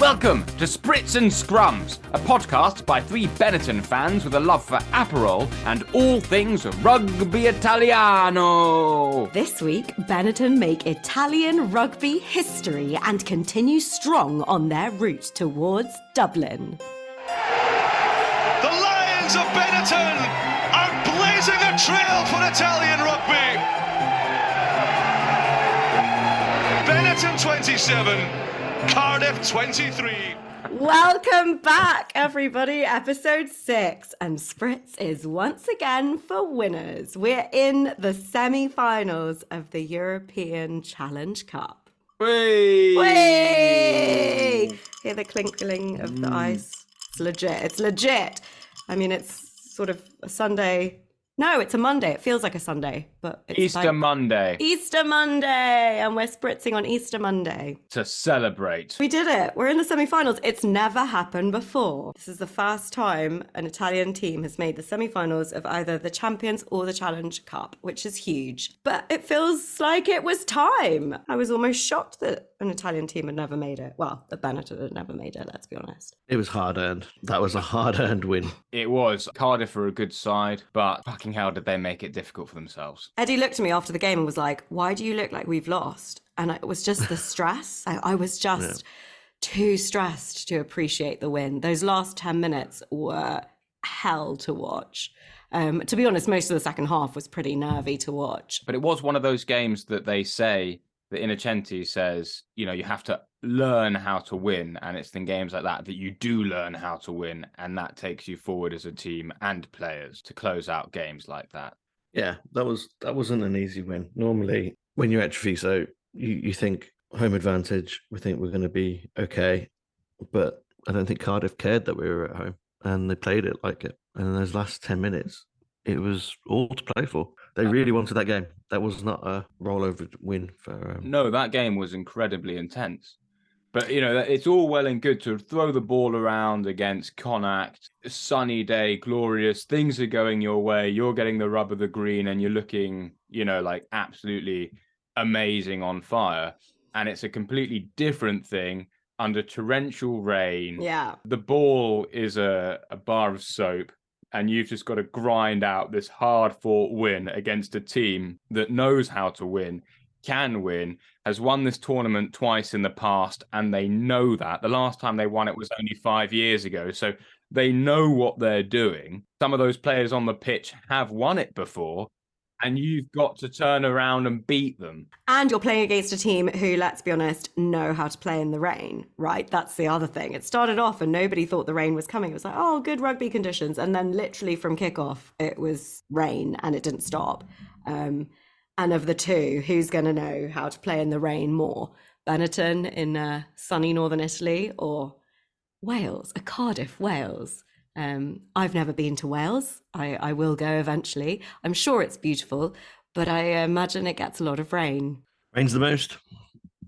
Welcome to Spritz and Scrums, a podcast by three Benetton fans with a love for Aperol and all things rugby Italiano. This week, Benetton make Italian rugby history and continue strong on their route towards Dublin. The Lions of Benetton are blazing a trail for Italian rugby. Benetton 27, Cardiff 23. Welcome back, everybody. Episode six, and Spritz is once again for winners. We're in the semi finals of the European Challenge Cup. Whee! Way! Hear the clinkling of the mm. ice. It's legit. It's legit. I mean, it's sort of a Sunday. No, it's a Monday. It feels like a Sunday, but it's Easter like Monday Easter Monday, and we're spritzing on Easter Monday. to celebrate. We did it. We're in the semi-finals. It's never happened before. This is the first time an Italian team has made the semi-finals of either the Champions or the Challenge Cup, which is huge. But it feels like it was time. I was almost shocked that an Italian team had never made it. Well, the Benetton had never made it, let's be honest. It was hard earned. That was a hard earned win. It was. Cardiff are a good side, but fucking hell did they make it difficult for themselves. Eddie looked at me after the game and was like, "Why do you look like we've lost?" And it was just the stress. I, I was just too stressed to appreciate the win. Those last ten minutes were hell to watch. Um, to be honest, most of the second half was pretty nervy to watch. But it was one of those games that they say that Innocenti says, you know, you have to learn how to win. And it's in games like that that you do learn how to win. And that takes you forward as a team and players to close out games like that. Yeah, that was that wasn't an easy win. Normally, when you're at Treviso, you, you think home advantage. We think we're going to be okay, but I don't think Cardiff cared that we were at home, and they played it like it. And in those last ten minutes, it was all to play for. They really wanted that game. That was not a rollover win for. Um, No, that game was incredibly intense. But you know, it's all well and good to throw the ball around against Connacht. Sunny day, glorious. Things are going your way. You're getting the rub of the green, and you're looking, you know, like absolutely amazing on fire. And it's a completely different thing under torrential rain. Yeah, The ball is a, a bar of soap, and you've just got to grind out this hard fought win against a team that knows how to win, can win, has won this tournament twice in the past, and they know that. The last time they won it was only five years ago. So they know what they're doing. Some of those players on the pitch have won it before, and you've got to turn around and beat them. and you're playing against a team who, let's be honest, know how to play in the rain. Right? That's the other thing. It started off and nobody thought the rain was coming. It was like, oh, good rugby conditions, and then literally from kickoff, it was rain and it didn't stop. Um, and of the two, who's going to know how to play in the rain more? Benetton in uh, sunny northern Italy or Wales, a Cardiff, Wales? Um, I've never been to Wales. I, I will go eventually. I'm sure it's beautiful, but I imagine it gets a lot of rain. rains the most.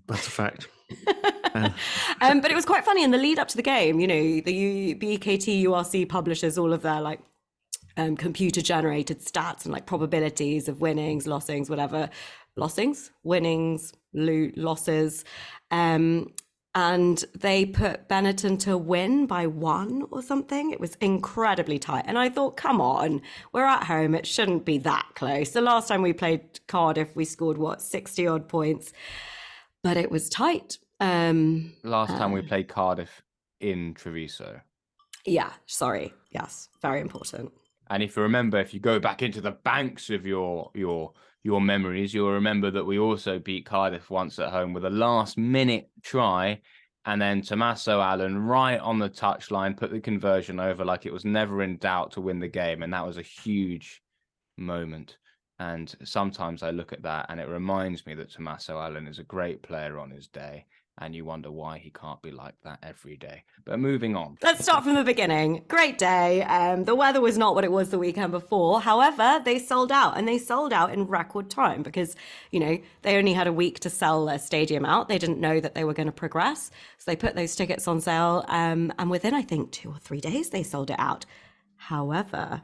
That's a fact. um, but it was quite funny in the lead up to the game. You know, the U- BKT URC publishes all of their like um, computer generated stats and like probabilities of winnings, lossings, whatever, lossings, winnings, lo- losses. Um, and they put Benetton to win by one or something. It was incredibly tight. And I thought, come on, we're at home. It shouldn't be that close. The last time we played Cardiff, we scored what, 60 odd points, but it was tight. Um, Last time we Uh. played Cardiff in Treviso. Yeah, sorry. Yes, very important. And if you remember, if you go back into the banks of your your your memories, you'll remember that we also beat Cardiff once at home with a last minute try, and then Tommaso Allan right on the touchline put the conversion over like it was never in doubt to win the game, and that was a huge moment. And sometimes I look at that and it reminds me that Tommaso Allan is a great player on his day, and you wonder why he can't be like that every day. But moving on. Let's start from the beginning. Great day. Um, the weather was not what it was the weekend before. However, they sold out and they sold out in record time because, you know, they only had a week to sell their stadium out. They didn't know that they were going to progress. So they put those tickets on sale. Um, and within, I think, two or three days, they sold it out. However,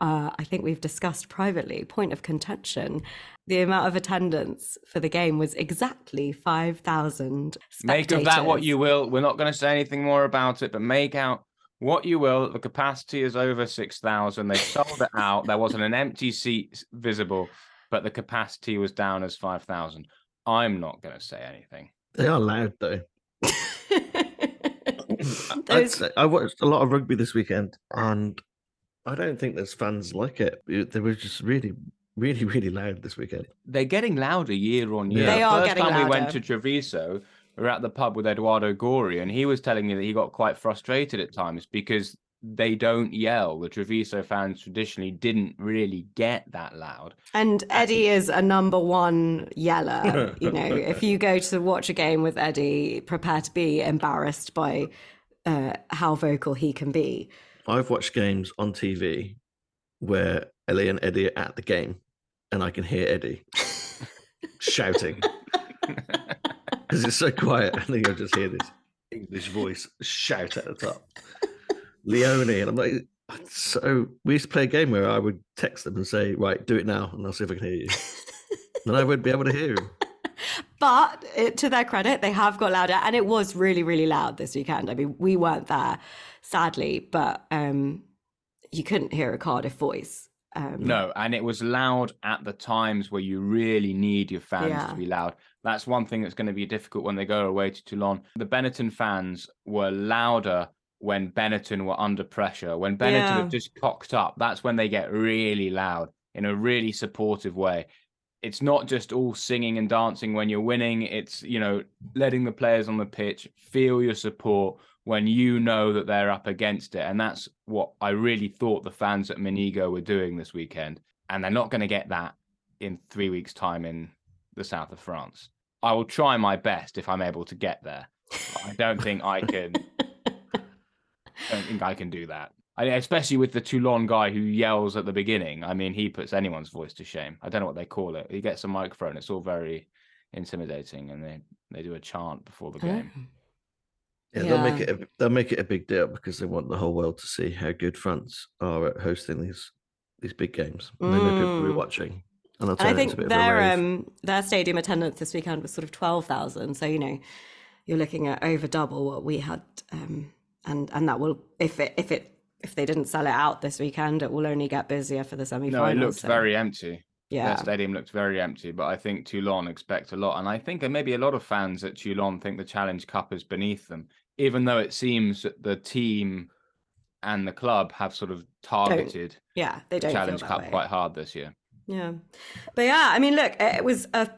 uh, I think we've discussed privately, point of contention. The amount of attendance for the game was exactly 5,000 Make of that what you will. We're not going to say anything more about it, but make out what you will. The capacity is over 6,000. They sold it out. There wasn't an empty seat visible, but the capacity was down as 5,000. I'm not going to say anything. They are loud though. I'd Those- say I watched a lot of rugby this weekend, and I don't think there's fans like it. It- They were just really, really, really loud this weekend. They're getting louder year on year. They The are First getting time we went to Treviso, we were at the pub with Edoardo Gori, and he was telling me that he got quite frustrated at times because they don't yell. The Treviso fans traditionally didn't really get that loud. And Eddie is a number one yeller. You know, if you go to watch a game with Eddie, prepare to be embarrassed by uh, how vocal he can be. I've watched games on TV where Ellie and Eddie are at the game, and I can hear Eddie shouting because it's so quiet, and then you'll just hear this English voice shout at the top. Leone, and I'm like, so we used to play a game where I would text them and say, "Right, do it now," and I'll see if I can hear you. and I would be able to hear him. But it, to their credit, they have got louder, and it was really, really loud this weekend. I mean, we weren't there, sadly, but um, you couldn't hear a Cardiff voice. Um, No, and it was loud at the times where you really need your fans Yeah. to be loud. That's one thing that's going to be difficult when they go away to Toulon. The Benetton fans were louder when Benetton were under pressure. When Benetton Yeah. have just cocked up, that's when they get really loud in a really supportive way. It's not just all singing and dancing when you're winning. It's, you know, letting the players on the pitch feel your support when you know that they're up against it. And that's what I really thought the fans at Monigo were doing this weekend. And they're not going to get that in three weeks' time in the south of France. I will try my best if I'm able to get there. I don't think I can. don't think I can do that. I, especially with the Toulon guy who yells at the beginning. I mean, he puts anyone's voice to shame. I don't know what they call it. He gets a microphone. It's all very intimidating, and they they do a chant before the oh. game. Yeah, they'll make it. A, they'll make it a big deal because they want the whole world to see how good France are at hosting these these big games. And they know people will be Mm. watching, and And I think into a bit of a their um, their stadium attendance this weekend was sort of twelve thousand. So you know, you're looking at over double what we had, um, and and that will if it if it if they didn't sell it out this weekend, it will only get busier for the semi finals. No, it looked very empty. yeah. Their stadium looked very empty, but I think Toulon expect a lot. And I think maybe a lot of fans at Toulon think the Challenge Cup is beneath them, even though it seems that the team and the club have sort of targeted Yeah, they the don't feel Challenge Cup way. quite hard this year. Yeah, but yeah, I mean, look, it was a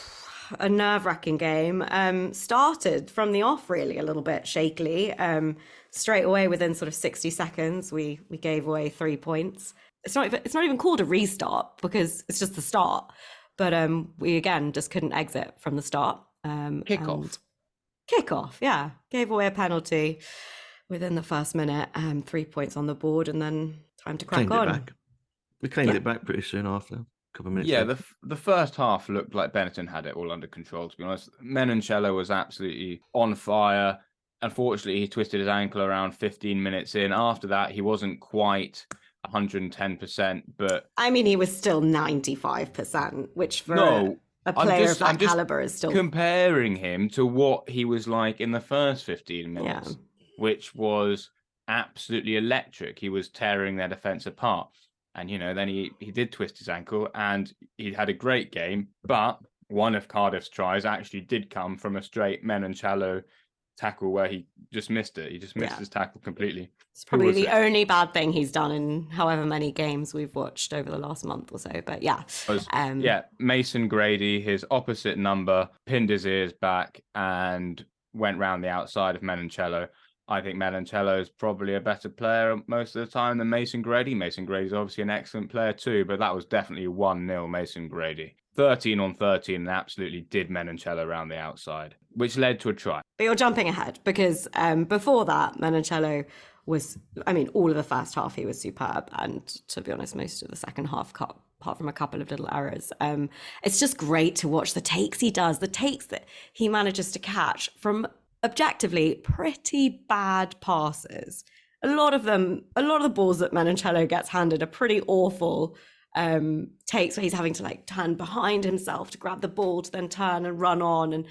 a nerve wracking game. Um, started from the off really a little bit shakily. Um, straight away within sort of sixty seconds, we we gave away three points. It's not even it's not even called a restart because it's just the start. But um, we again just couldn't exit from the start. Um, Kickoff. And- Kickoff, yeah, gave away a penalty within the first minute. Um, three points on the board, and then time to crack claimed on. it back. We claimed Yeah. it back pretty soon after. A couple of minutes. Yeah, later. the f- the first half looked like Benetton had it all under control. To be honest, Menoncello was absolutely on fire. Unfortunately, he twisted his ankle around 15 minutes in. After that, he wasn't quite 110 percent, but I mean, he was still 95%, which for No, a player just- of I'm that caliber is still. comparing him to what he was like in the first 15 Yeah. minutes, which was absolutely electric. He was tearing their defense apart. And you know, then he he did twist his ankle and he had a great game, but one of Cardiff's tries actually did come from a straight Menoncello tackle where he just missed it. He just missed Yeah. his tackle completely. it's probably the it? only bad thing he's done in however many games we've watched over the last month or so. But yeah. was Um, yeah, Mason Grady, his opposite number, pinned his ears back and went round the outside of Menoncello. I think Menoncello is probably a better player most of the time than Mason Grady. Mason Grady's obviously an excellent player too, but that was definitely 1 0 Mason Grady. 13 on 13 and absolutely did Menoncello around the outside, which led to a try. But you're jumping ahead because um, before that, Menoncello was, I mean, all of the first half he was superb. And to be honest, most of the second half, apart from a couple of little errors, um, it's just great to watch the takes he does, the takes that he manages to catch from objectively pretty bad passes. A lot of them, a lot of the balls that Menoncello gets handed are pretty awful. um, takes where he's having to like turn behind himself to grab the ball to then turn and run on. And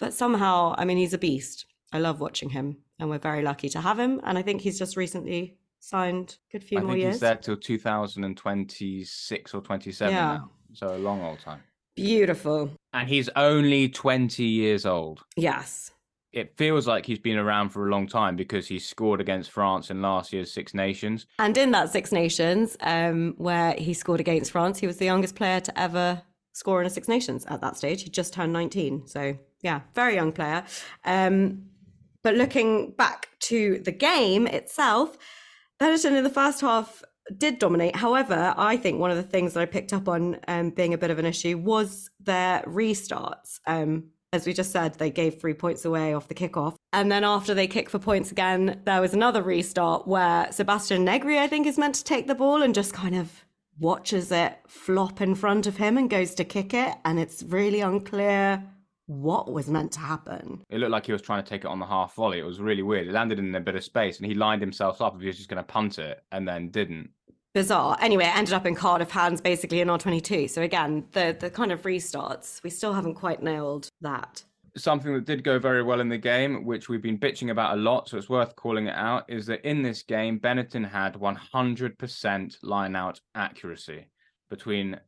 but somehow, I mean, he's a beast. I love watching him, and we're very lucky to have him. And I think he's just recently signed a good few I more think years. he's there till 2026 or 27 Yeah. now. So a long old time. Beautiful. And he's only 20 years old. Yes. It feels like he's been around for a long time because he scored against France in last year's Six Nations. And in that Six Nations, um, where he scored against France, he was the youngest player to ever score in a Six Nations at that stage. He just turned 19. So, yeah, very young player. Um, but looking back to the game itself, Benetton in the first half did dominate. However, I think one of the things that I picked up on um, being a bit of an issue was their restarts. Um, as we just said, they gave three points away off the kickoff. And then after they kick for points again, there was another restart where Sebastian Negri, I think, is meant to take the ball and just kind of watches it flop in front of him and goes to kick it. And it's really unclear what was meant to happen. It looked like he was trying to take it on the half volley. It was really weird. It landed in a bit of space and he lined himself up if he was just going to punt it and then didn't. bizarre. Anyway, it ended up in Cardiff hands basically in R22. So again, the the kind of restarts, we still haven't quite nailed that. Something that did go very well in the game, which we've been bitching about a lot, so it's worth calling it out, is that in this game, Benetton had 100% line out accuracy. Between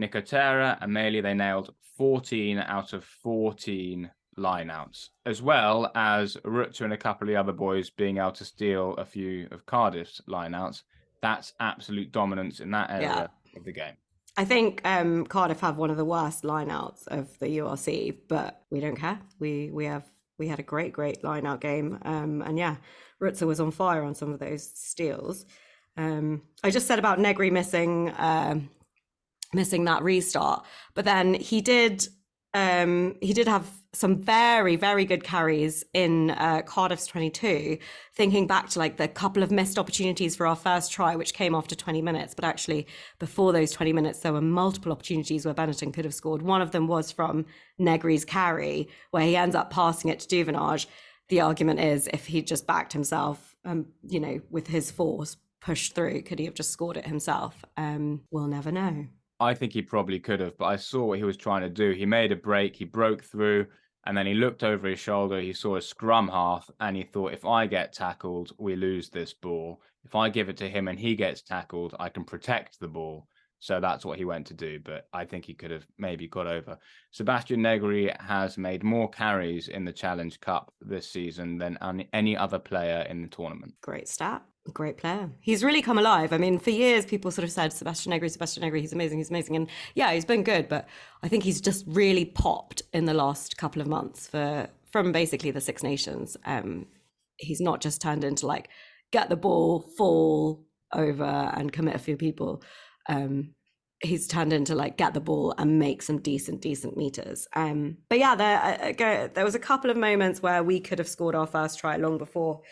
Nicotera and Meili, they nailed 14 out of 14 lineouts, as well as Ruzza and a couple of the other boys being able to steal a few of Cardiff's lineouts. That's absolute dominance in that area of the game. I think um, Cardiff have one of the worst lineouts of the URC, but we don't care. We we have we had a great great lineout game, um, and yeah, Ruzza was on fire on some of those steals. Um, I just said about Negri missing um, missing that restart, but then he did um, he did have some very very good carries in uh, Cardiff's 22. Thinking back to like the couple of missed opportunities for our first try, which came after 20 minutes, but actually before those 20 minutes, there were multiple opportunities where Benetton could have scored. One of them was from Negri's carry, where he ends up passing it to Duvenage. The argument is if he just backed himself, um, you know, with his force pushed through, could he have just scored it himself? Um, we'll never know. I think he probably could have, but I saw what he was trying to do. He made a break, he broke through, and then he looked over his shoulder. He saw a scrum half, and he thought, if I get tackled, we lose this ball. If I give it to him and he gets tackled, I can protect the ball. So that's what he went to do. But I think he could have maybe got over. Sebastian Negri has made more carries in the Challenge Cup this season than any other player in the tournament. Great stat. Great player. He's really come alive. I mean, for years, people sort of said Sebastian Negri, Sebastian Negri, he's amazing, he's amazing. And yeah, he's been good, but I think he's just really popped in the last couple of months for from basically the Six Nations. Um, he's not just turned into like get the ball, fall over, and commit a few people. Um, he's turned into like get the ball and make some decent, decent meters. Um, but yeah, there, uh, go, there was a couple of moments where we could have scored our first try long before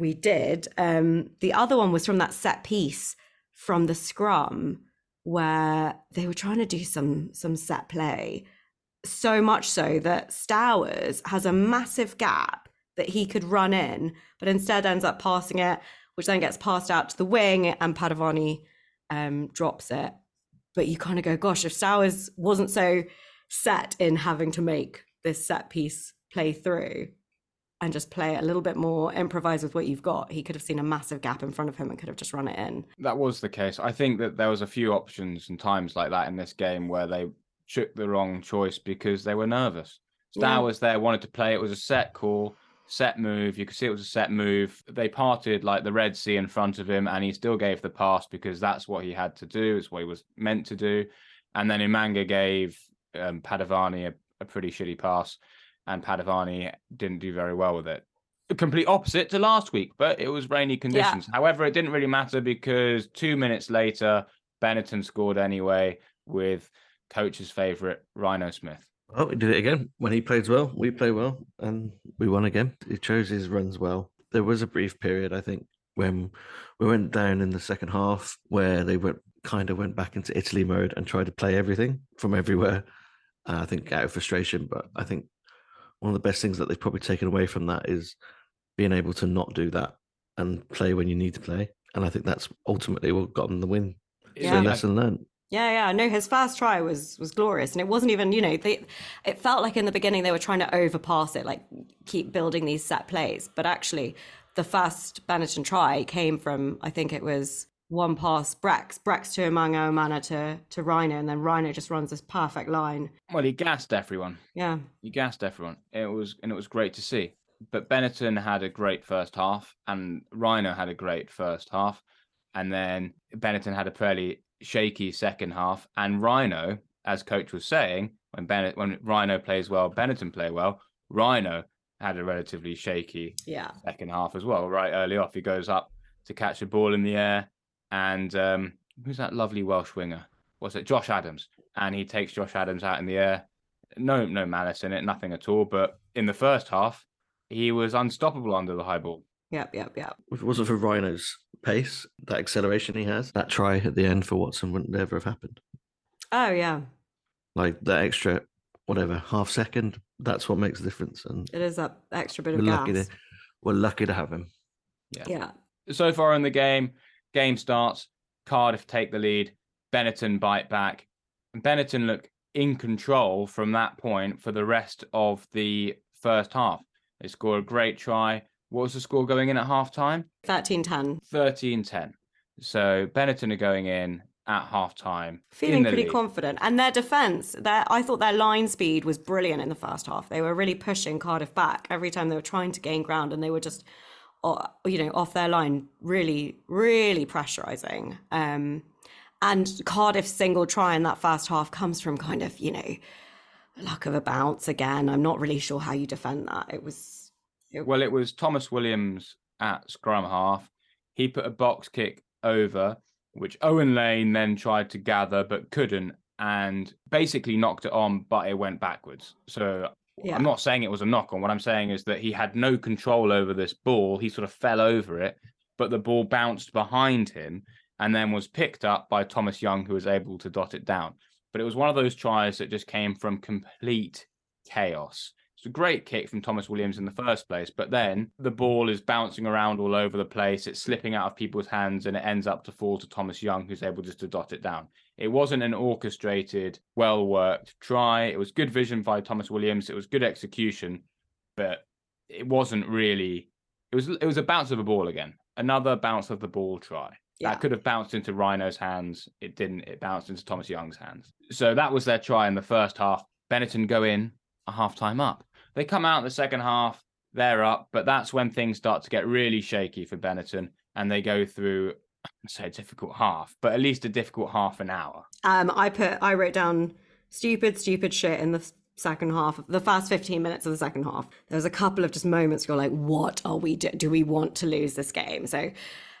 we did. Um, the other one was from that set piece from the scrum where they were trying to do some some set play. So much so that Stowers has a massive gap that he could run in, but instead ends up passing it, which then gets passed out to the wing, and Padovani um, drops it. But you kind of go, gosh, if Stowers wasn't so set in having to make this set piece play through, and just play it a little bit more, improvise with what you've got, he could have seen a massive gap in front of him and could have just run it in. That was the case. I think that there was a few options and times like that in this game where they took the wrong choice because they were nervous. Star Yeah. was there, wanted to play. It was a set call, set move. You could see it was a set move. They parted like the Red Sea in front of him, and he still gave the pass because that's what he had to do. It's what he was meant to do. And then Umaga gave um, Padovani a, a pretty shitty pass, and Padovani didn't do very well with it. The complete opposite to last week, but it was rainy conditions. However, it didn't really matter because two minutes later, Benetton scored anyway with coach's favourite Rhyno Smith. Oh, we did it again. When he plays well, we play well, and we won again. He chose his runs well. There was a brief period, I think, when we went down in the second half where they went kind of went back into Italy mode and tried to play everything from everywhere. Uh, I think out of frustration, but I think one of the best things that they've probably taken away from that is being able to not do that and play when you need to play. And I think that's ultimately what got them the win. Yeah. So lesson learned. Yeah, yeah. No, his first try was was glorious, and it wasn't even. You know, they. It felt like in the beginning they were trying to overpass it, like keep building these set plays. But actually, the first Benetton try came from I think it was one pass Brex, Brex to Umaga, Umana to to Rhyno, and then Rhyno just runs this perfect line. Well, he gassed everyone. Yeah, he gassed everyone. It was and it was great to see. But Benetton had a great first half, and Rhyno had a great first half, and then Benetton had a fairly shaky second half. And Rhyno, as coach was saying, when Bennett when Rhyno plays well, Benetton play well. Rhyno had a relatively shaky yeah. second half as well. Right early off, he goes up to catch a ball in the air, and um, who's that lovely Welsh winger? What's it? Josh Adams, and he takes Josh Adams out in the air. No, no malice in it, nothing at all. But in the first half, he was unstoppable under the high ball. Yep, yep, yep. If it wasn't for Rhyno's pace, that acceleration he has, that try at the end for Watson wouldn't ever have happened. Oh yeah. Like that extra, whatever, half second. That's what makes the difference. And it is that extra bit we're of lucky gas. to we're lucky to have him. Yeah. Yeah. So far in the game, game starts. Cardiff take the lead. Benetton bite back. And Benetton look in control from that point for the rest of the first half. They score a great try. What was the score going in at half time? 13 10. 13 10. So Benetton are going in at half time. Feeling pretty confident. And their defence, their I thought their line speed was brilliant in the first half. They were really pushing Cardiff back every time they were trying to gain ground and they were just you know, off their line, really, really pressurising. Um, and Cardiff's single try in that first half comes from kind of, you know, luck of a bounce again. I'm not really sure how you defend that. It was. It... Well, it was Tomos Williams at scrum half. He put a box kick over, which Owen Lane then tried to gather but couldn't, and basically knocked it on, but it went backwards. So yeah. I'm not saying it was a knock on. What I'm saying is that he had no control over this ball. He sort of fell over it, but the ball bounced behind him and then was picked up by Thomas Young, who was able to dot it down. But it was one of those tries that just came from complete chaos. It's a great kick from Tomos Williams in the first place, but then the ball is bouncing around all over the place. It's slipping out of people's hands and it ends up to fall to Thomas Young, who's able just to dot it down. It wasn't an orchestrated, well worked try. It was good vision by Tomos Williams. It was good execution, but it wasn't really. It was it was a bounce of a ball again. Another bounce of the ball try. Yeah. That could have bounced into Rhyno's hands. It didn't. It bounced into Thomas Young's hands. So that was their try in the first half. Benetton go in a half time up. They come out in the second half, they're up, but that's when things start to get really shaky for Benetton and they go through say difficult half, but at least a difficult half an hour. Um, I put I wrote down stupid, stupid shit in the second half, the first 15 minutes of the second half. There was a couple of just moments where you're like, what are we do? Do we want to lose this game? So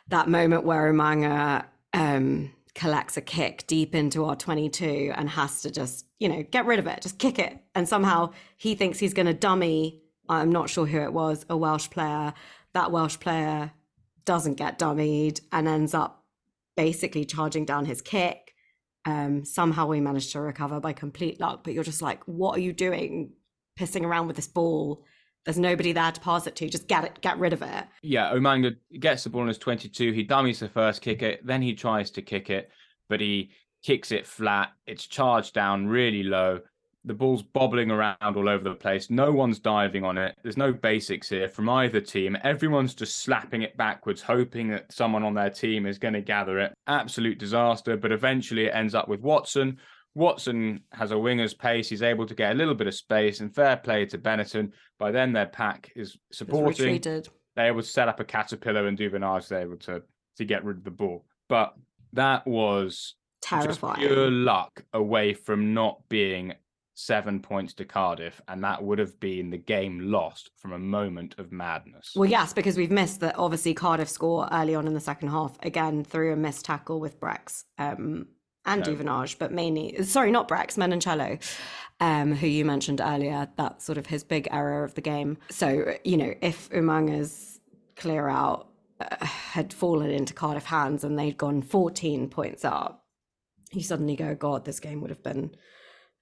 that moment where Umaga um, collects a kick deep into our 22 and has to just, you know, get rid of it, just kick it. And somehow he thinks he's going to dummy, I'm not sure who it was, a Welsh player. That Welsh player doesn't get dummied and ends up basically charging down his kick. Um, somehow we managed to recover by complete luck, but you're just like, what are you doing pissing around with this ball? There's nobody there to pass it to. Just get it, get rid of it. Yeah, Umaga gets the ball in his 22. He dummies the first kick it, then he tries to kick it, but he kicks it flat. It's charged down really low. The ball's bobbling around all over the place. No one's diving on it. There's no basics here from either team. Everyone's just slapping it backwards, hoping that someone on their team is going to gather it. Absolute disaster, but eventually it ends up with Watson Watson has a winger's pace. He's able to get a little bit of space and fair play to Benetton. By then, their pack is supporting. They're able to set up a caterpillar and Duvenage. They're able to to get rid of the ball. But that was terrifying. Pure luck away from not being seven points to Cardiff, and that would have been the game lost from a moment of madness. Well, yes, because we've missed that. Obviously, Cardiff score early on in the second half again through a missed tackle with Brex. Um, and no. Duvenage, but mainly, sorry, not Brex, Menoncello, um, who you mentioned earlier. That's sort of his big error of the game. So, you know, if Umaga's clear out uh, had fallen into Cardiff hands and they'd gone 14 points up, you suddenly go, God, this game would have been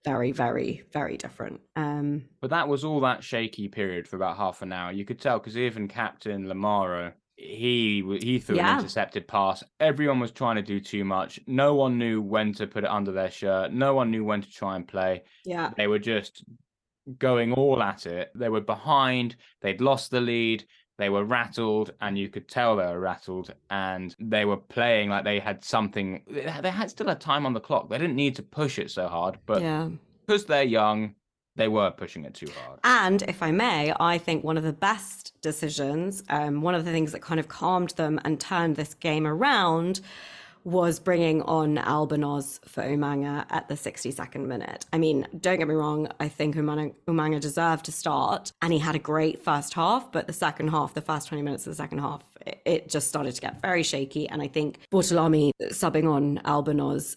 very, very, very different. Um, but that was all that shaky period for about half an hour. You could tell because even Captain Lamaro he he threw Yeah. an intercepted pass. Everyone was trying to do too much. No one knew when to put it under their shirt. No one knew when to try and play. Yeah. They were just going all at it. They were behind. They'd lost the lead. They were rattled, and you could tell they were rattled. And they were playing like they had something. They had still had time on the clock. They didn't need to push it so hard, but yeah. because they're young, they were pushing it too hard. And if I may, I think one of the best decisions, um, one of the things that kind of calmed them and turned this game around was bringing on Albornoz for Umaga at the 62nd minute. I mean, don't get me wrong, I think Umaga, Umaga deserved to start and he had a great first half, but the second half, the first 20 minutes of the second half, it, just started to get very shaky. And I think Bortolami subbing on Albornoz,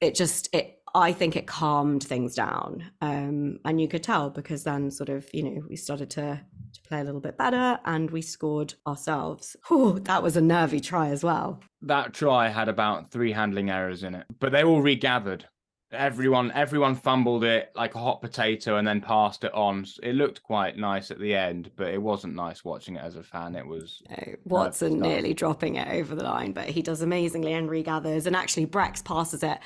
it just, it, I think it calmed things down. Um, and you could tell because then sort of, you know, we started to, to play a little bit better and we scored ourselves. Whew, that was a nervy try as well. That try had about three handling errors in it, but they all regathered. Everyone, everyone fumbled it like a hot potato and then passed it on. It looked quite nice at the end, but it wasn't nice watching it as a fan. It was No, Watson nearly dropping it over the line, but he does amazingly and regathers. And actually, Brex passes it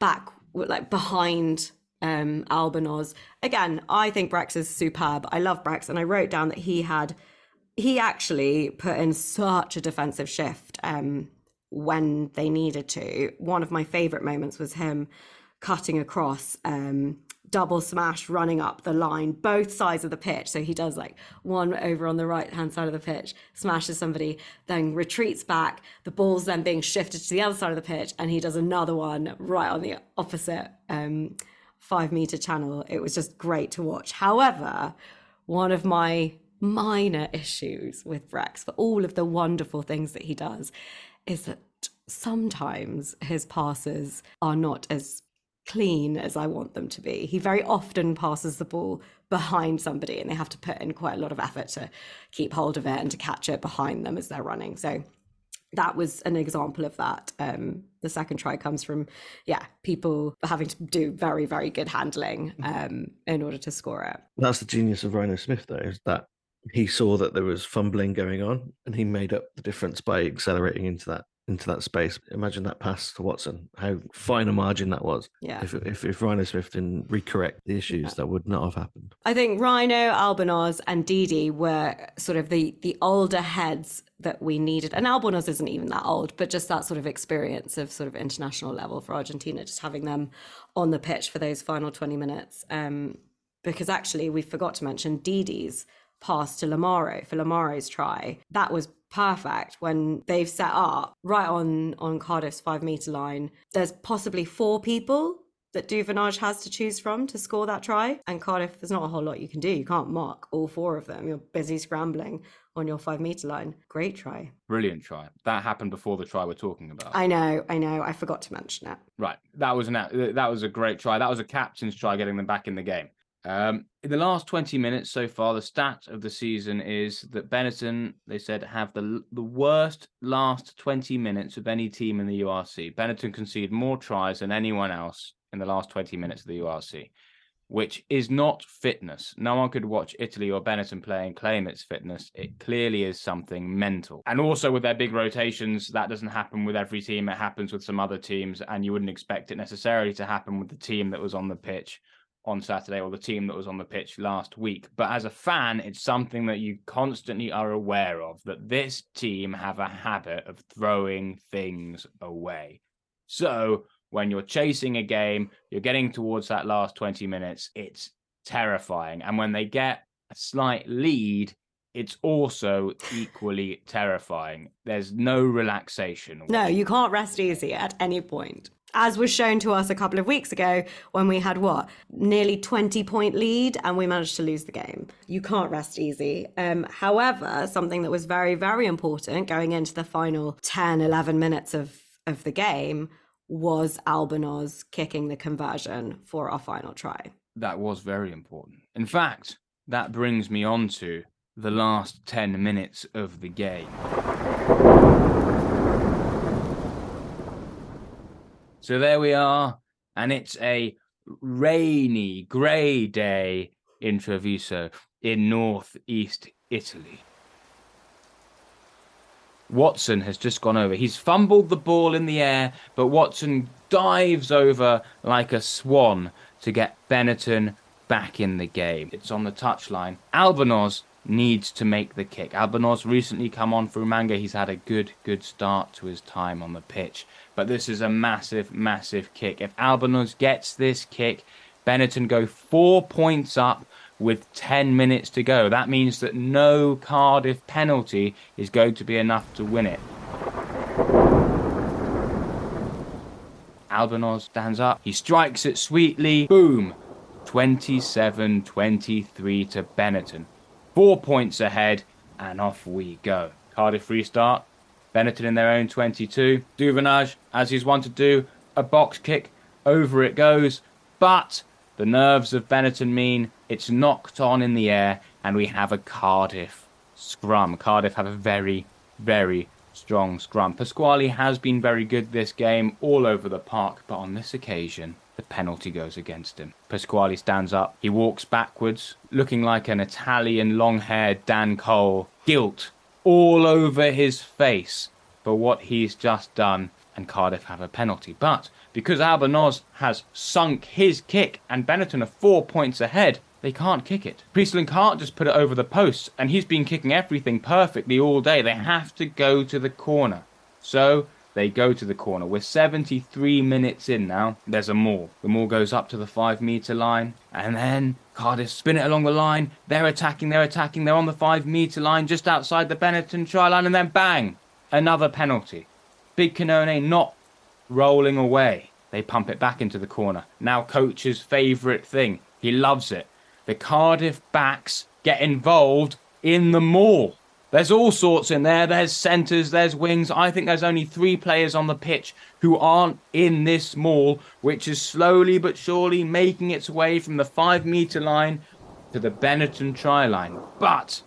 back, like behind um, Albornoz. Again, I think Brex is superb. I love Brex, and I wrote down that he had, he actually put in such a defensive shift um, when they needed to. One of my favorite moments was him cutting across. Um, double smash running up the line both sides of the pitch. So he does like one over on the right hand side of the pitch smashes somebody then retreats back. The ball's then being shifted to the other side of the pitch and he does another one right on the opposite um, five meter channel. It was just great to watch. However one of my minor issues with Brex for all of the wonderful things that he does is that sometimes his passes are not as clean as I want them to be. He very often passes the ball behind somebody and they have to put in quite a lot of effort to keep hold of it and to catch it behind them as they're running. So that was an example of that. Um, the second try comes from, yeah, people having to do very, very good handling um, in order to score it. That's the genius of Rhyno Smith, though, is that he saw that there was fumbling going on and he made up the difference by accelerating into that into that space. Imagine that pass to Watson, how fine a margin that was. Yeah. If if, if Rhyno Smith didn't recorrect the issues, that would not have happened. I think Rhyno, Albornoz, and Didi were sort of the the older heads that we needed. And Albornoz isn't even that old, but just that sort of experience of sort of international level for Argentina, just having them on the pitch for those final 20 minutes. Um, because actually, we forgot to mention Didi's pass to Lamaro for Lamaro's try. That was perfect when they've set up right on on Cardiff's five meter line. There's possibly four people that Duvenage has to choose from to score that try. And Cardiff, there's not a whole lot you can do. You can't mark all four of them. You're busy scrambling on your five meter line. Great try. brilliant try. That happened before the try we're talking about. I know, I know. I forgot to mention it. Right. That was an that was a great try. That was a captain's try getting them back in the game. Um, in the last 20 minutes so far, the stat of the season is that Benetton, they said, have the the worst last 20 minutes of any team in the URC. Benetton conceded more tries than anyone else in the last 20 minutes of the URC, which is not fitness. No one could watch Italy or Benetton play and claim it's fitness. It clearly is something mental. And also with their big rotations, that doesn't happen with every team. It happens with some other teams, and you wouldn't expect it necessarily to happen with the team that was on the pitch on Saturday or the team that was on the pitch last week. But as a fan, it's something that you constantly are aware of that this team have a habit of throwing things away. So when you're chasing a game, you're getting towards that last 20 minutes, it's terrifying. And when they get a slight lead, it's also equally terrifying. There's no relaxation. No, you can't rest easy at any point. As was shown to us a couple of weeks ago when we had what? Nearly 20 point lead and we managed to lose the game. You can't rest easy. Um, however, something that was very, very important going into the final 10, 11 minutes of, of the game was Albornoz kicking the conversion for our final try. That was very important. In fact, that brings me on to the last 10 minutes of the game. So there we are, and it's a rainy, grey day in Treviso in northeast Italy. Watson has just gone over. He's fumbled the ball in the air, but Watson dives over like a swan to get Benetton back in the game. It's on the touchline. Albornoz needs to make the kick. Albornoz recently come on through Manga. He's had a good, good start to his time on the pitch. But this is a massive, massive kick. If Albornoz gets this kick, Benetton go four points up with 10 minutes to go. That means that no Cardiff penalty is going to be enough to win it. Albornoz stands up. He strikes it sweetly. Boom. 27 23 to Benetton. Four points ahead, and off we go. Cardiff restart. Benetton in their own 22. Duvenage, as he's wont to do, a box kick. Over it goes. But the nerves of Benetton mean it's knocked on in the air, and we have a Cardiff scrum. Cardiff have a very, very strong scrum. Pasquali has been very good this game all over the park, but on this occasion, the penalty goes against him. Pasquali stands up. He walks backwards, looking like an Italian long haired Dan Cole. Guilt all over his face for what he's just done, and Cardiff have a penalty. But because Albornoz has sunk his kick and Benetton are four points ahead, they can't kick it. Priestland can't just put it over the post, and he's been kicking everything perfectly all day. They have to go to the corner. So they go to the corner. We're 73 minutes in now. There's a maul. The maul goes up to the five metre line, and then Cardiff spin it along the line. They're attacking, they're attacking, they're on the five metre line just outside the Benetton try line, and then bang! Another penalty. Big Cannone not rolling away. They pump it back into the corner. Now, coach's favourite thing. He loves it. The Cardiff backs get involved in the maul. There's all sorts in there. There's centres, there's wings. I think there's only three players on the pitch who aren't in this maul, which is slowly but surely making its way from the five metre line to the Benetton try line. But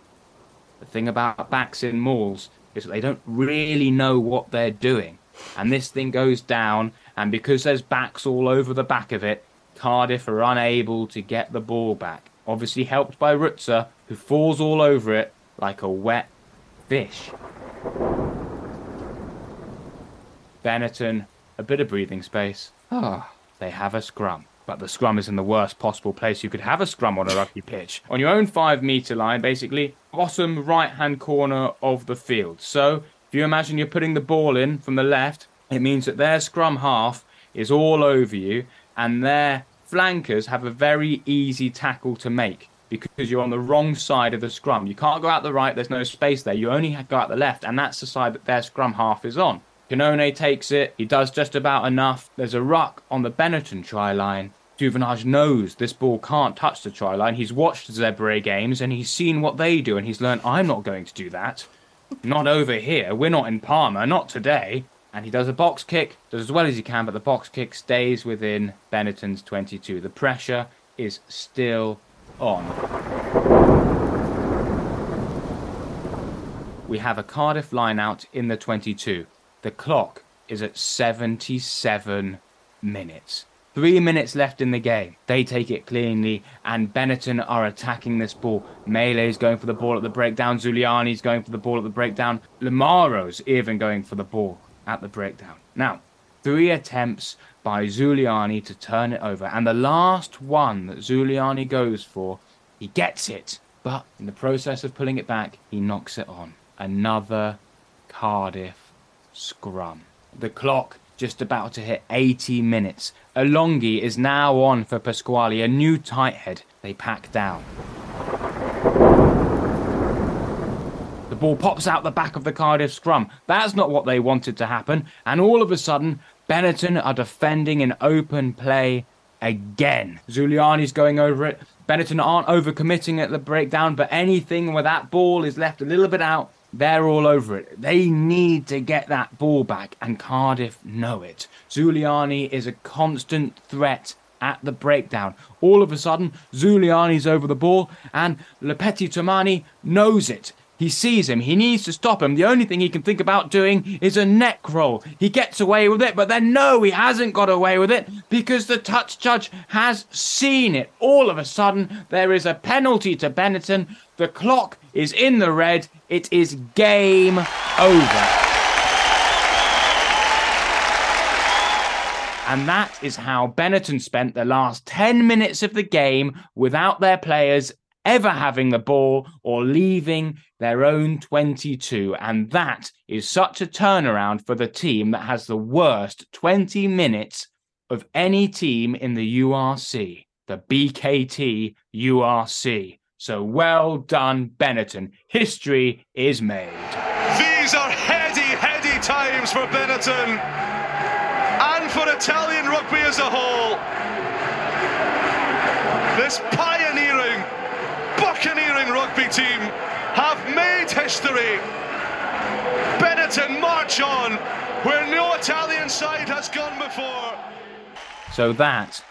the thing about backs in mauls is that they don't really know what they're doing. And this thing goes down, and because there's backs all over the back of it, Cardiff are unable to get the ball back. Obviously helped by Ruzza, who falls all over it like a wet fish. Benetton, a bit of breathing space. Ah, they have a scrum. But the scrum is in the worst possible place you could have a scrum on a rugby pitch. On your own five metre line, basically, bottom right hand corner of the field. So, if you imagine you're putting the ball in from the left, it means that their scrum half is all over you, and their flankers have a very easy tackle to make because you're on the wrong side of the scrum. You can't go out the right, there's no space there. You only go out the left, and that's the side that their scrum half is on. Cannone takes it, he does just about enough. There's a ruck on the Benetton try line. Duvenage knows this ball can't touch the try line. He's watched Zebre games and he's seen what they do and he's learned, I'm not going to do that. Not over here. We're not in Parma, not today. And he does a box kick, does as well as he can, but the box kick stays within Benetton's 22. The pressure is still on. We have a Cardiff line out in the 22. The clock is at 77 minutes. Three minutes left in the game. They take it cleanly, and Benetton are attacking this ball. Melee is going for the ball at the breakdown. Zuliani's going for the ball at the breakdown. Lamaro's even going for the ball at the breakdown. Now, three attempts by Zuliani to turn it over, and the last one that Zuliani goes for, he gets it. But in the process of pulling it back, he knocks it on. Another Cardiff scrum. The clock just about to hit 80 minutes. Alongi is now on for Pasquali, a new tight head. They pack down. The ball pops out the back of the Cardiff scrum. That's not what they wanted to happen. And all of a sudden, Benetton are defending in open play again. Zuliani's going over it. Benetton aren't overcommitting at the breakdown, but anything where that ball is left a little bit out, they're all over it. They need to get that ball back, and Cardiff know it. Zuliani is a constant threat at the breakdown. All of a sudden, Zuliani's over the ball, and Lepetti Tomani knows it. He sees him. He needs to stop him. The only thing he can think about doing is a neck roll. He gets away with it, but then no, he hasn't got away with it because the touch judge has seen it. All of a sudden, there is a penalty to Benetton. The clock is in the red. It is game over. And that is how Benetton spent the last 10 minutes of the game without their players ever having the ball or leaving their own 22. And that is such a turnaround for the team that has the worst 20 minutes of any team in the URC, the BKT URC. So well done, Benetton. History is made. These are heady, heady times for Benetton and for Italian rugby as a whole. This rugby team have made history. Benetton march on where no Italian side has gone before. So that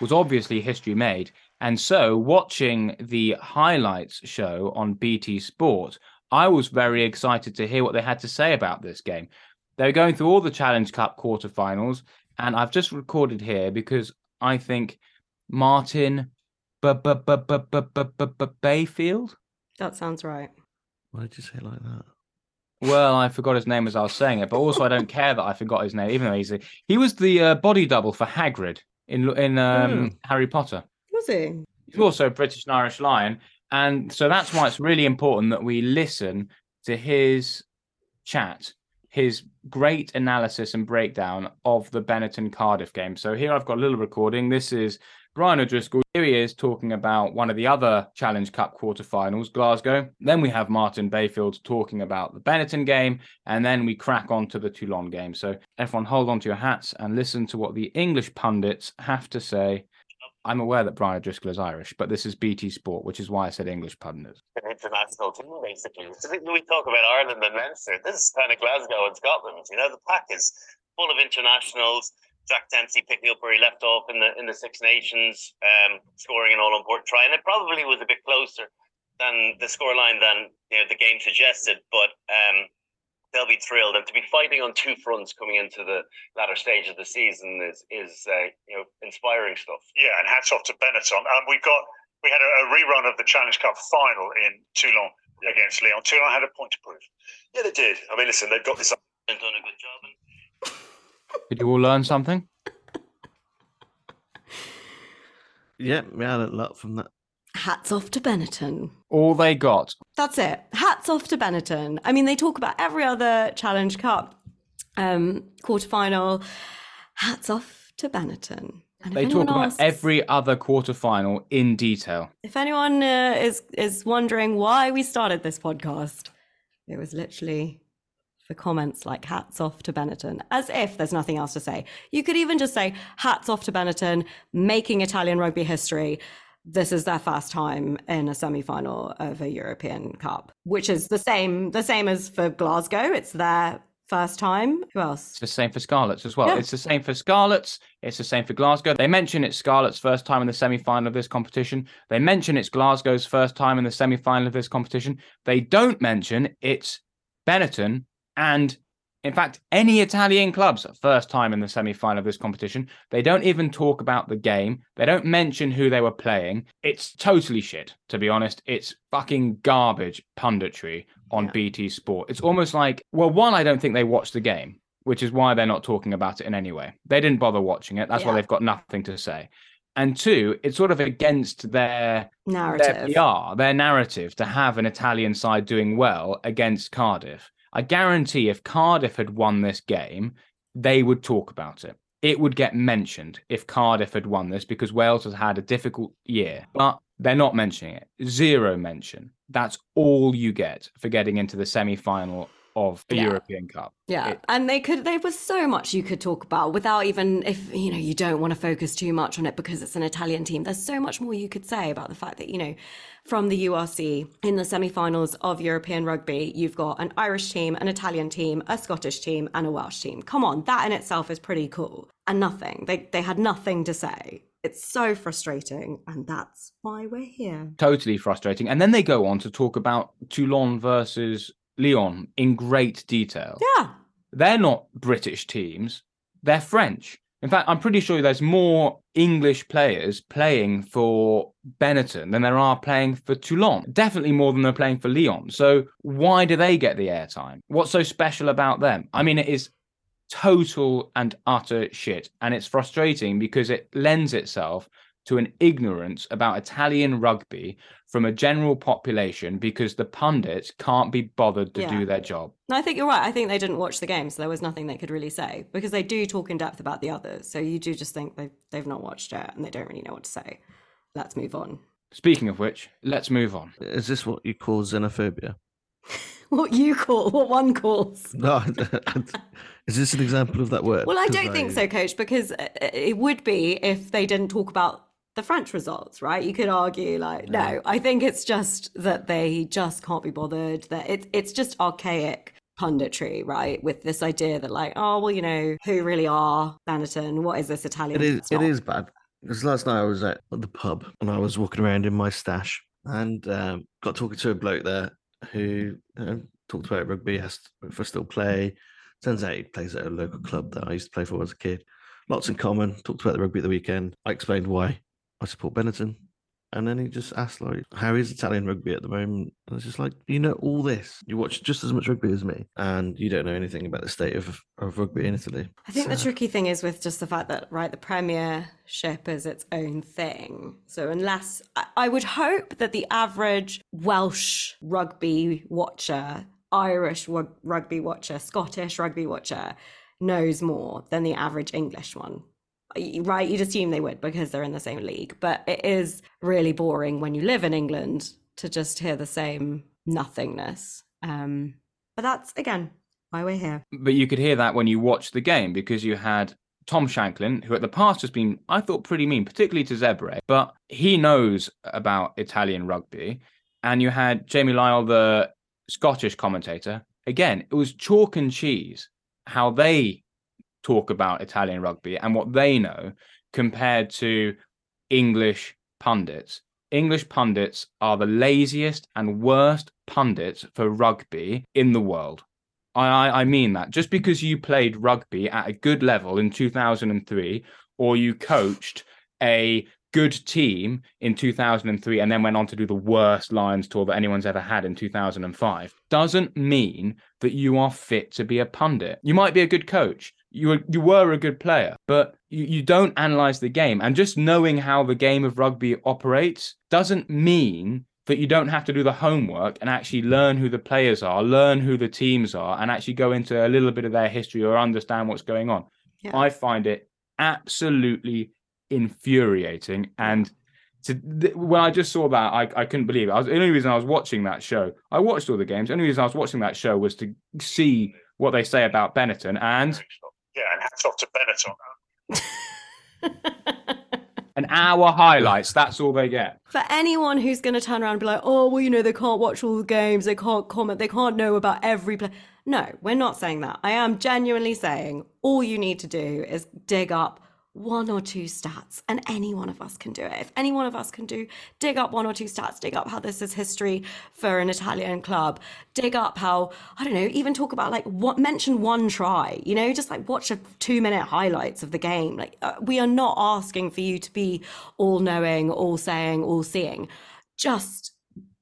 was obviously history made. And so, watching the highlights show on BT Sport, I was very excited to hear what they had to say about this game. They're going through all the Challenge Cup quarterfinals, and I've just recorded here because I think Martin Bayfield. That sounds right. Why did you say it like that? Well, I forgot his name as I was saying it, but also I don't care that I forgot his name, even though he's a, he was the uh, body double for Hagrid in in um, Harry Potter. Was he? He's also a British and Irish Lion, and so that's why it's really important that we listen to his chat, his great analysis and breakdown of the Benetton Cardiff game. So here I've got a little recording. This is Brian O'Driscoll. Here he is talking about one of the other Challenge Cup quarterfinals, Glasgow. Then we have Martin Bayfield talking about the Benetton game, and then we crack on to the Toulon game. So everyone hold on to your hats and listen to what the English pundits have to say. I'm aware that Brian O'Driscoll is Irish, but this is BT Sport, which is why I said English pundits. An international team, basically. We talk about Ireland and Leinster. This is kind of Glasgow and Scotland. You know, the pack is full of internationals. Jack Dempsey picking up where he left off in the in the Six Nations, um, scoring an all important try, and it probably was a bit closer than the scoreline than you know the game suggested. But um, they'll be thrilled, and to be fighting on two fronts coming into the latter stage of the season is is uh, you know inspiring stuff. Yeah, and hats off to Benetton. Um, we've got we had a, a rerun of the Challenge Cup final in Toulon against Lyon. Toulon had a point to prove. Yeah, they did. I mean, listen, they've got this and done a good job. And Did you all learn something? Yeah, we had a lot from that. Hats off to Benetton. All they got. That's it. Hats off to Benetton. I mean, they talk about every other Challenge Cup um, quarterfinal. Hats off to Benetton. And They talk about asks- every other quarterfinal in detail. If anyone uh, is is wondering why we started this podcast, it was literally for comments like "hats off to Benetton," as if there's nothing else to say. You could even just say "hats off to Benetton," making Italian rugby history. This is their first time in a semi-final of a European Cup, which is the same the same as for Glasgow. It's their first time. Who else? It's the same for Scarlets as well. Yeah. It's the same for Scarlets. It's the same for Glasgow. They mention it's Scarlets' first time in the semi final of this competition. They mention it's Glasgow's first time in the semi final of this competition. They don't mention it's Benetton and, in fact, any Italian club's first time in the semi final of this competition. They don't even talk about the game. They don't mention who they were playing. It's totally shit, to be honest. It's fucking garbage punditry on Yeah. BT Sport. It's almost like, well, one, I don't think they watched the game which is why they're not talking about it in any way. They didn't bother watching it. That's why they've got nothing to say. And two, it's sort of against their Narrative. their PR, their narrative to have an Italian side doing well against Cardiff. I guarantee if Cardiff had won this game, they would talk about it. It would get mentioned if Cardiff had won this because Wales has had a difficult year, but they're not mentioning it. Zero mention. That's all you get for getting into the semi final of the Yeah. European Cup. Yeah, It- and they could. There was so much you could talk about without even if you know you don't want to focus too much on it because it's an Italian team. There's so much more you could say about the fact that you know, from the URC in the semi-finals of European rugby, you've got an Irish team, an Italian team, a Scottish team, and a Welsh team. Come on, that in itself is pretty cool. And nothing. They they had nothing to say. it's so frustrating, and that's why we're here. Totally frustrating. And then they go on to talk about Toulon versus Lyon in great detail. Yeah. They're not British teams, they're French. In fact, I'm pretty sure there's more English players playing for Benetton than there are playing for Toulon. Definitely more than they're playing for Lyon. So why do they get the airtime? What's so special about them? I mean, it is total and utter shit. And it's frustrating because it lends itself to an ignorance about Italian rugby from a general population because the pundits can't be bothered to Yeah. do their job. No, I think you're right. I think they didn't watch the game, so there was nothing they could really say because they do talk in depth about the others. So you do just think they've they've not watched it and they don't really know what to say. Let's move on. Speaking of which, let's move on. Is this what you call xenophobia? What you call what one calls? No, is this an example of that word? Well, i don't think so, Coach, because uh, it would be if they didn't talk about the French results, right? You could argue like, no, I think it's just that they just can't be bothered. That it's it's just archaic punditry, right? With this idea that like, oh well, you know, who really are Benetton? What is this Italian? It is. It is bad. Because last night I was at the pub and I was walking around in my stash and um, got talking to a bloke there who uh, talked about rugby, asked if I still play. Turns out he plays at a local club that I used to play for as a kid. Lots in common. Talked about the rugby at the weekend. I explained why I support Benetton. And then he just asked, like, how is Italian rugby at the moment? And I was just like, you know, all this. You watch just as much rugby as me, and you don't know anything about the state of, of rugby in Italy. I think the tricky thing is with just the fact that right, the Premiership is its own thing. So unless I, I would hope that the average Welsh rugby watcher, Irish rug- rugby watcher, Scottish rugby watcher knows more than the average English one. Right, you'd assume they would because they're in the same league. But it is really boring when you live in England to just hear the same nothingness. Um, but that's again why we're here. But you could hear that when you watched the game because you had Tom Shanklin, who at the past has been, I thought, pretty mean, particularly to Zebre, but he knows about Italian rugby. And you had Jamie Lyall, the Scottish commentator. Again, it was chalk and cheese how they talk about Italian rugby and what they know compared to English pundits. English pundits are the laziest and worst pundits for rugby in the world. I, I mean that. Just because you played rugby at a good level in 2003 or you coached a good team in 2003 and then went on to do the worst Lions tour that anyone's ever had in 2005 doesn't mean that you are fit to be a pundit. You might be a good coach. You were, you were a good player, but you, you don't analyze the game. And just knowing how the game of rugby operates doesn't mean that you don't have to do the homework and actually learn who the players are, learn who the teams are, and actually go into a little bit of their history or understand what's going on. Yeah. I find it absolutely infuriating. And to, th- when I just saw that, I, I couldn't believe it. I was, the only reason I was watching that show, I watched all the games. The only reason I was watching that show was to see what they say about Benetton and Yeah, and hats off to Benetton. an hour highlights. That's all they get. For anyone who's going to turn around and be like, oh, well, you know, they can't watch all the games, they can't comment, they can't know about every play. No, we're not saying that. I am genuinely saying all you need to do is dig up one or two stats, and any one of us can do it. If any one of us can do, dig up one or two stats, dig up how this is history for an Italian club, dig up how, I don't know, even talk about like what, mention one try, you know, just like watch a two minute highlights of the game. Like, uh, we are not asking for you to be all knowing, all saying, all seeing. Just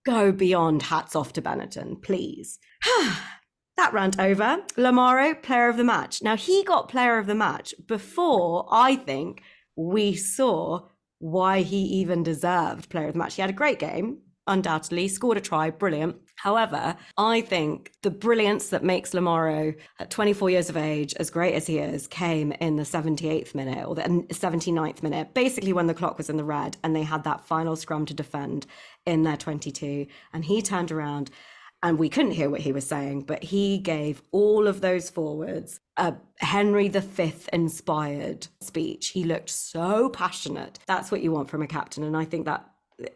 go beyond hats off to Benetton, please. that rant over. Lamaro, player of the match. Now, he got player of the match before I think we saw why he even deserved player of the match. He had a great game, undoubtedly, scored a try, brilliant. However, I think the brilliance that makes Lamaro at 24 years of age, as great as he is, came in the 78th minute or the um, 79th minute, basically when the clock was in the red and they had that final scrum to defend in their 22. And he turned around and we couldn't hear what he was saying, but he gave all of those forwards a Henry V inspired speech. He looked so passionate. That's what you want from a captain. And I think that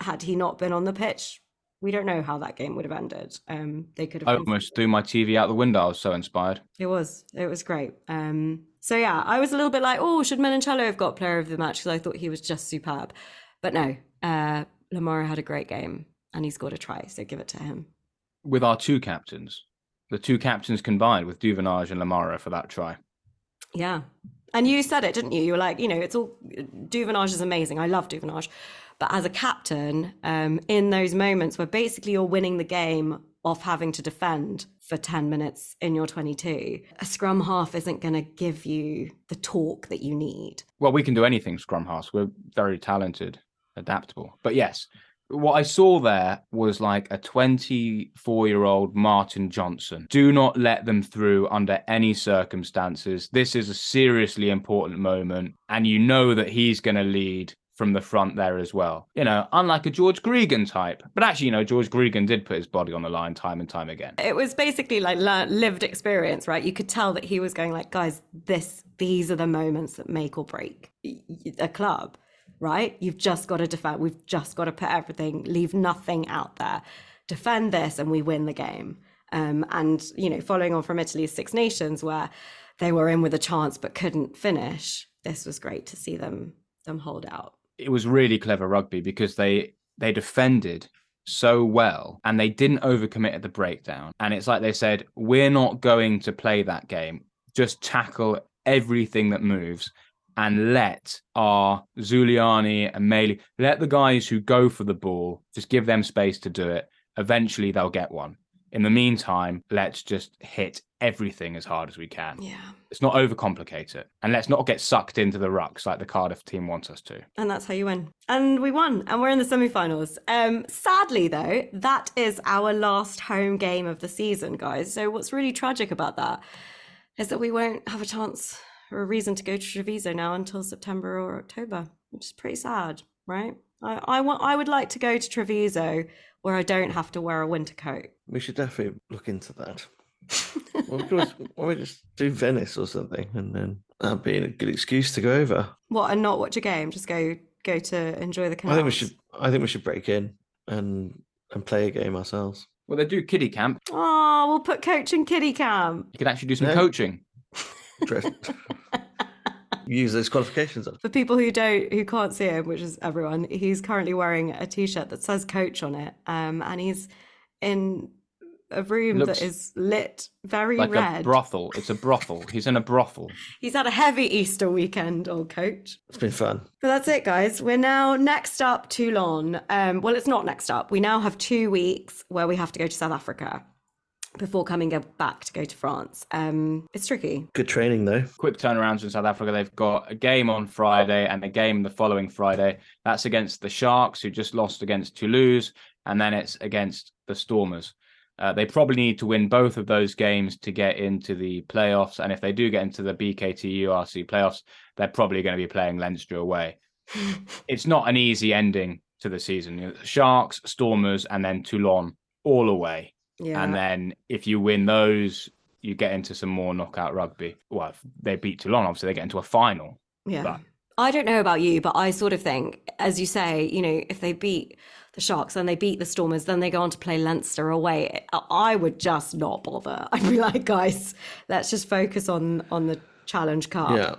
had he not been on the pitch, we don't know how that game would have ended. Um, they could have. I almost threw my TV out the window. I was so inspired. It was. It was great. Um, so yeah, I was a little bit like, oh, should Menoncello have got player of the match? Because I thought he was just superb. But no, uh, Lamaro had a great game and he scored a try. So give it to him. With our two captains, the two captains combined with Duvenage and Lamaro for that try. Yeah. And you said it, didn't you? You were like, you know, it's all Duvenage is amazing. I love Duvenage. But as a captain, um, in those moments where basically you're winning the game off having to defend for 10 minutes in your 22, a scrum half isn't going to give you the talk that you need. Well, we can do anything, Scrum House. We're very talented, adaptable. But yes, what I saw there was like a 24 year old Martin Johnson. Do not let them through under any circumstances. This is a seriously important moment, and you know that he's going to lead from the front there as well. You know, unlike a George Gregan type. But actually, you know, George Gregan did put his body on the line time and time again. it was basically like lived experience right you could tell that he was going like guys this these are the moments that make or break a club right? You've just got to defend we've just got to put everything leave nothing out there. Defend this and we win the game. Um, and you know following on from italy's six nations where they were in with a chance but couldn't finish this was great to see them them hold out. It was really clever rugby because they they defended so well and they didn't overcommit at the breakdown. And it's like they said we're not going to play that game. Just tackle everything that moves and let our Zuliani and Maley let the guys who go for the ball just give them space to do it eventually they'll get one in the meantime let's just hit everything as hard as we can yeah let's not overcomplicate it and let's not get sucked into the rucks like the Cardiff team wants us to And that's how you win. And we won, and we're in the semi-finals. Um, sadly, though, that is our last home game of the season, guys. So what's really tragic about that is that we won't have a chance or a reason to go to Treviso now until September or October, which is pretty sad, right? I, I want, I would like to go to Treviso where I don't have to wear a winter coat. We should definitely look into that. well, we could always- why don't we just do Venice or something, and then that'd be a good excuse to go over. What and not watch a game? Just go go to enjoy the I think we should. I think we should break in and and play a game ourselves. well they do kiddie camp Oh, we'll put coaching kiddie camp. you could actually do some No. coaching Dress, use those qualifications up. For people who don't, who can't see him, which is everyone, he's currently wearing a t-shirt that says "Coach" on it, um, and he's in a room Looks that is lit very like red. a brothel. It's a brothel. He's in a brothel. he's had a heavy Easter weekend, old Coach. It's been fun. But that's it, guys. We're now next up Toulon. Um, well, it's not next up. We now have two weeks where we have to go to South Africa before coming back to go to France. Um, it's tricky. Good training though. Quick turnarounds in South Africa. They've got a game on Friday and a game the following Friday. That's against the Sharks, who just lost against Toulouse, and then it's against the Stormers. Uh, they probably need to win both of those games to get into the playoffs. And if they do get into the BKT URC playoffs, they're probably going to be playing Leinster away. it's not an easy ending to the season. Sharks, Stormers, and then Toulon all away. Yeah. And then if you win those, you get into some more knockout rugby. Well, if they beat Toulon, obviously they get into a final. Yeah. But- I don't know about you, but I sort of think, as you say, you know, if they beat the Sharks and they beat the Stormers, then they go on to play Leinster away. I- I would just not bother. I'd be like, guys, let's just focus on on the Challenge Cup. Yeah.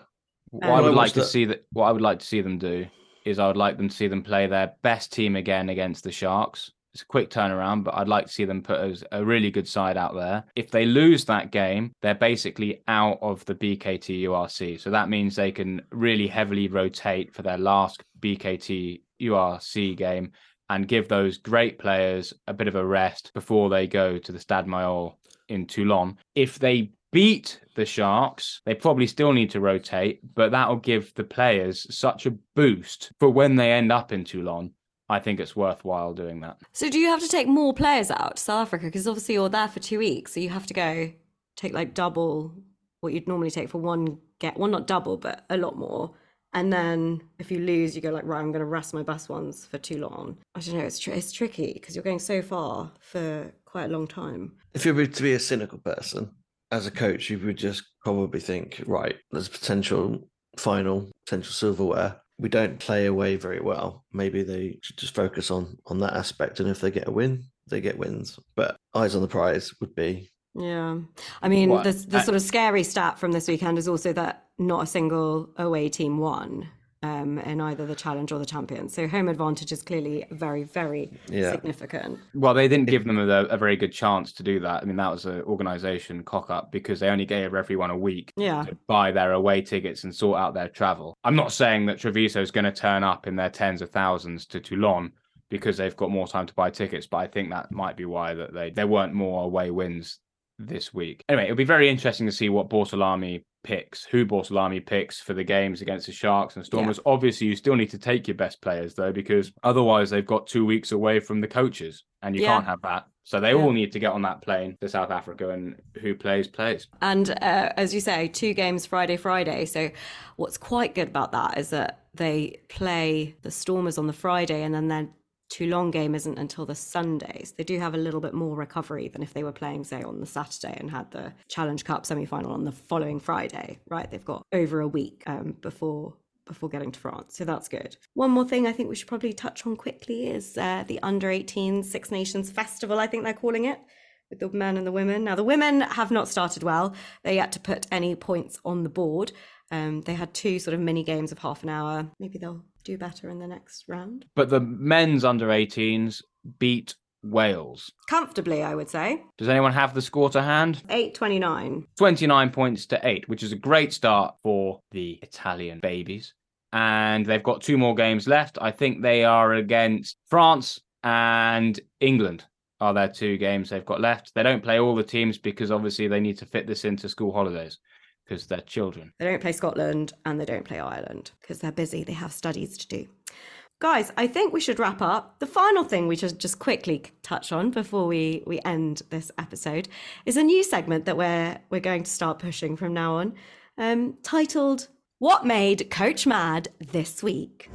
What Um, I would like to the- see that what I would like to see them do is I would like them to see them play their best team again against the Sharks. It's a quick turnaround, but I'd like to see them put as a really good side out there. If they lose that game, they're basically out of the BKT URC. So that means they can really heavily rotate for their last BKT URC game and give those great players a bit of a rest before they go to the Stade Mayol in Toulon. If they beat the Sharks, they probably still need to rotate, but that'll give the players such a boost for when they end up in Toulon. I think it's worthwhile doing that. So do you have to take more players out to South Africa? Because obviously you're there for two weeks, so you have to go take like double what you'd normally take for one get. Well, not double, but a lot more. And then if you lose, you go like, right, I'm going to rest my best ones for too long. I don't know. It's tr- it's tricky because you're going so far for quite a long time. If you were to be a cynical person, as a coach, you would just probably think, right, there's potential final, potential silverware. We don't play away very well. Maybe they should just focus on on that aspect, and if they get a win, they get wins. But eyes on the prize would be Yeah. I mean, What? the, the I- sort of scary stat from this weekend is also that not a single away team won um, in either the challenge or the champions. So home advantage is clearly very, very Yeah. significant. Well, they didn't give them a, a very good chance to do that. I mean, that was an organization cock up because they only gave everyone a week Yeah. to buy their away tickets and sort out their travel. I'm not saying that Treviso is going to turn up in their tens of thousands to Toulon because they've got more time to buy tickets, but I think that might be why that they there weren't more away wins this week. Anyway, it'll be very interesting to see what Bortolami picks, who Bortolami picks for the games against the Sharks and Stormers. Obviously, you still need to take your best players though, because otherwise they've got two weeks away from the coaches, and you Yeah. can't have that. So they Yeah. all need to get on that plane to South Africa, and who plays plays. And uh, as you say, two games Friday, Friday. So what's quite good about that is that they play the Stormers on the Friday and then their Toulon game isn't until the Sundays. They do have a little bit more recovery than if they were playing, say, on the Saturday and had the Challenge Cup semi final on the following Friday, right? They've got over a week um, before before getting to France. So that's good. One more thing I think we should probably touch on quickly is uh, the under 18 Six Nations Festival, I think they're calling it with the men and the women. Now, the women have not started well. They yet to put any points on the board. Um, they had two sort of mini games of half an hour. Maybe they'll do better in the next round. But the men's under 18s beat Wales. Comfortably, I would say. Does anyone have the score to hand? 829. 29 points to 8, which is a great start for the Italian babies. And they've got two more games left. I think they are against France and England are their two games they've got left. They don't play all the teams because obviously they need to fit this into school holidays because they're children. They don't play Scotland and they don't play Ireland because they're busy. They have studies to do. Guys, I think we should wrap up. The final thing we should just quickly touch on before we, we end this episode is a new segment that we're we're going to start pushing from now on, um, titled "What Made Coach Mad This Week."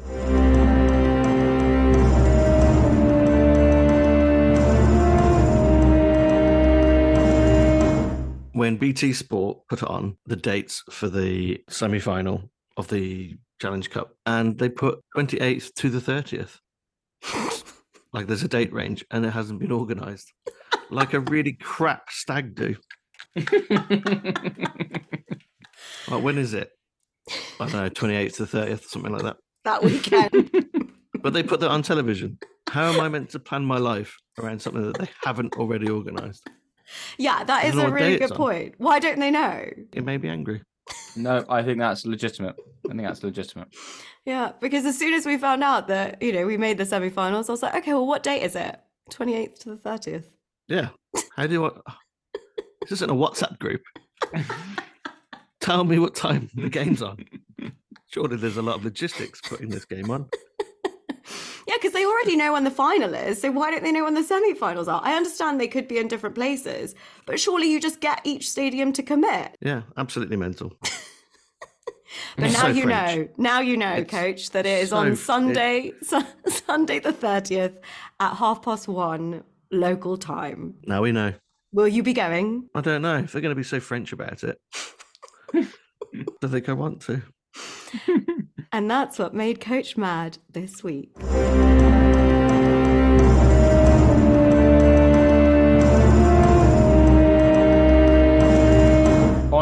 When BT Sport put on the dates for the semi final of the Challenge Cup and they put 28th to the 30th. like there's a date range and it hasn't been organized. like a really crap stag do. Like when is it? I don't know, 28th to 30th, something like that. That weekend. But they put that on television. How am I meant to plan my life around something that they haven't already organized? Yeah, that I is don't know a really good it's on. point. Why don't they know? It made me angry. no, I think that's legitimate. I think that's legitimate. Yeah, because as soon as we found out that, you know, we made the semi-finals, I was like, okay, well, what date is it? 28th to the 30th. Yeah. How do you? Want... this isn't a WhatsApp group. Tell me what time the game's on. Surely there's a lot of logistics putting this game on. Yeah, because they already know when the final is. So why don't they know when the semi-finals are? I understand they could be in different places, but surely you just get each stadium to commit. Yeah, absolutely mental. But now So you French. know, now you know, It's coach, that it is so on Sunday, Su- Sunday the 30th at half past one local time. Now we know. Will you be going? I don't know if they're going to be so French about it. I think I want to? And that's what made Coach mad this week.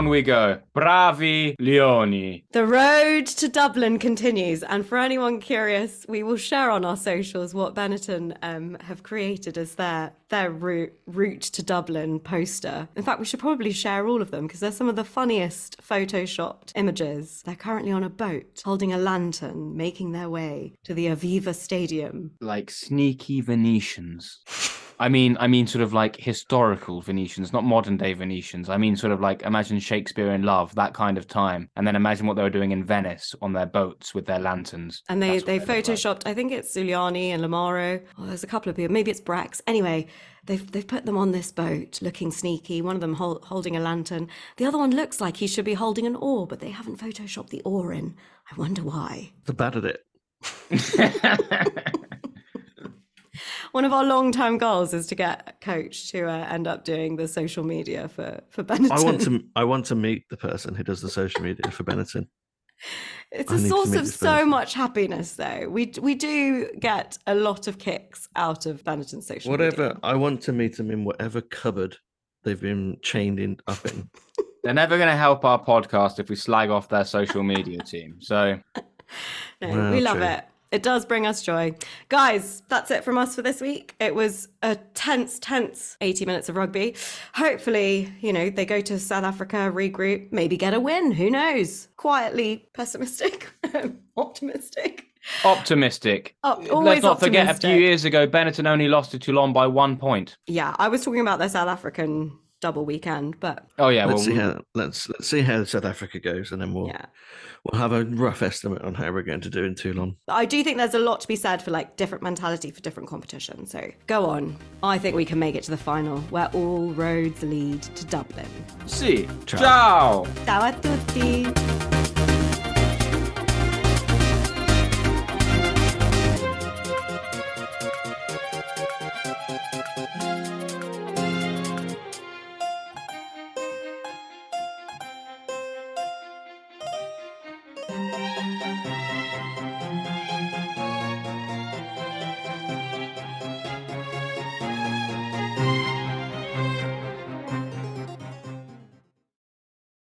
On we go. Bravi Leoni. The road to Dublin continues, and for anyone curious, we will share on our socials what Benetton um, have created as their their route route to Dublin poster. In fact, we should probably share all of them because they're some of the funniest photoshopped images. They're currently on a boat, holding a lantern, making their way to the Aviva Stadium. Like sneaky Venetians. I mean, I mean, sort of like historical Venetians, not modern day Venetians. I mean, sort of like imagine Shakespeare in Love, that kind of time, and then imagine what they were doing in Venice on their boats with their lanterns. And they That's what they look like. photoshopped. I think it's Zuliani and Lamaro. Oh, there's a couple of people. Maybe it's Brex. Anyway, they've they've put them on this boat, looking sneaky. One of them hol- holding a lantern. The other one looks like he should be holding an oar, but they haven't photoshopped the oar in. I wonder why. They're bad at it. One of our long-term goals is to get Coach to uh, end up doing the social media for for Benetton. I want to. I want to meet the person who does the social media for Benetton. It's I a source of so person. much happiness, though. We we do get a lot of kicks out of Benetton's social Whatever. media. I want to meet them in whatever cupboard they've been chained in up in. They're never going to help our podcast if we slag off their social media team. So No, Well, we love true. it. It does bring us joy. Guys, that's it from us for this week. It was a tense, tense 80 minutes of rugby. Hopefully, you know, they go to South Africa, regroup, maybe get a win. Who knows? Quietly pessimistic, optimistic. optimistic. Op- Let's not forget, a few years ago, Benetton only lost to Toulon by one point. Yeah, I was talking about their South African double weekend, but Oh yeah, let's well, see we- how let's let's see how South Africa goes, and then we'll yeah. we'll have a rough estimate on how we're going to do in Toulon. I do think there's a lot to be said for like different mentality for different competitions. So go on. I think we can make it to the final where all roads lead to Dublin. see. Ciao. Ciao. Ciao a tutti.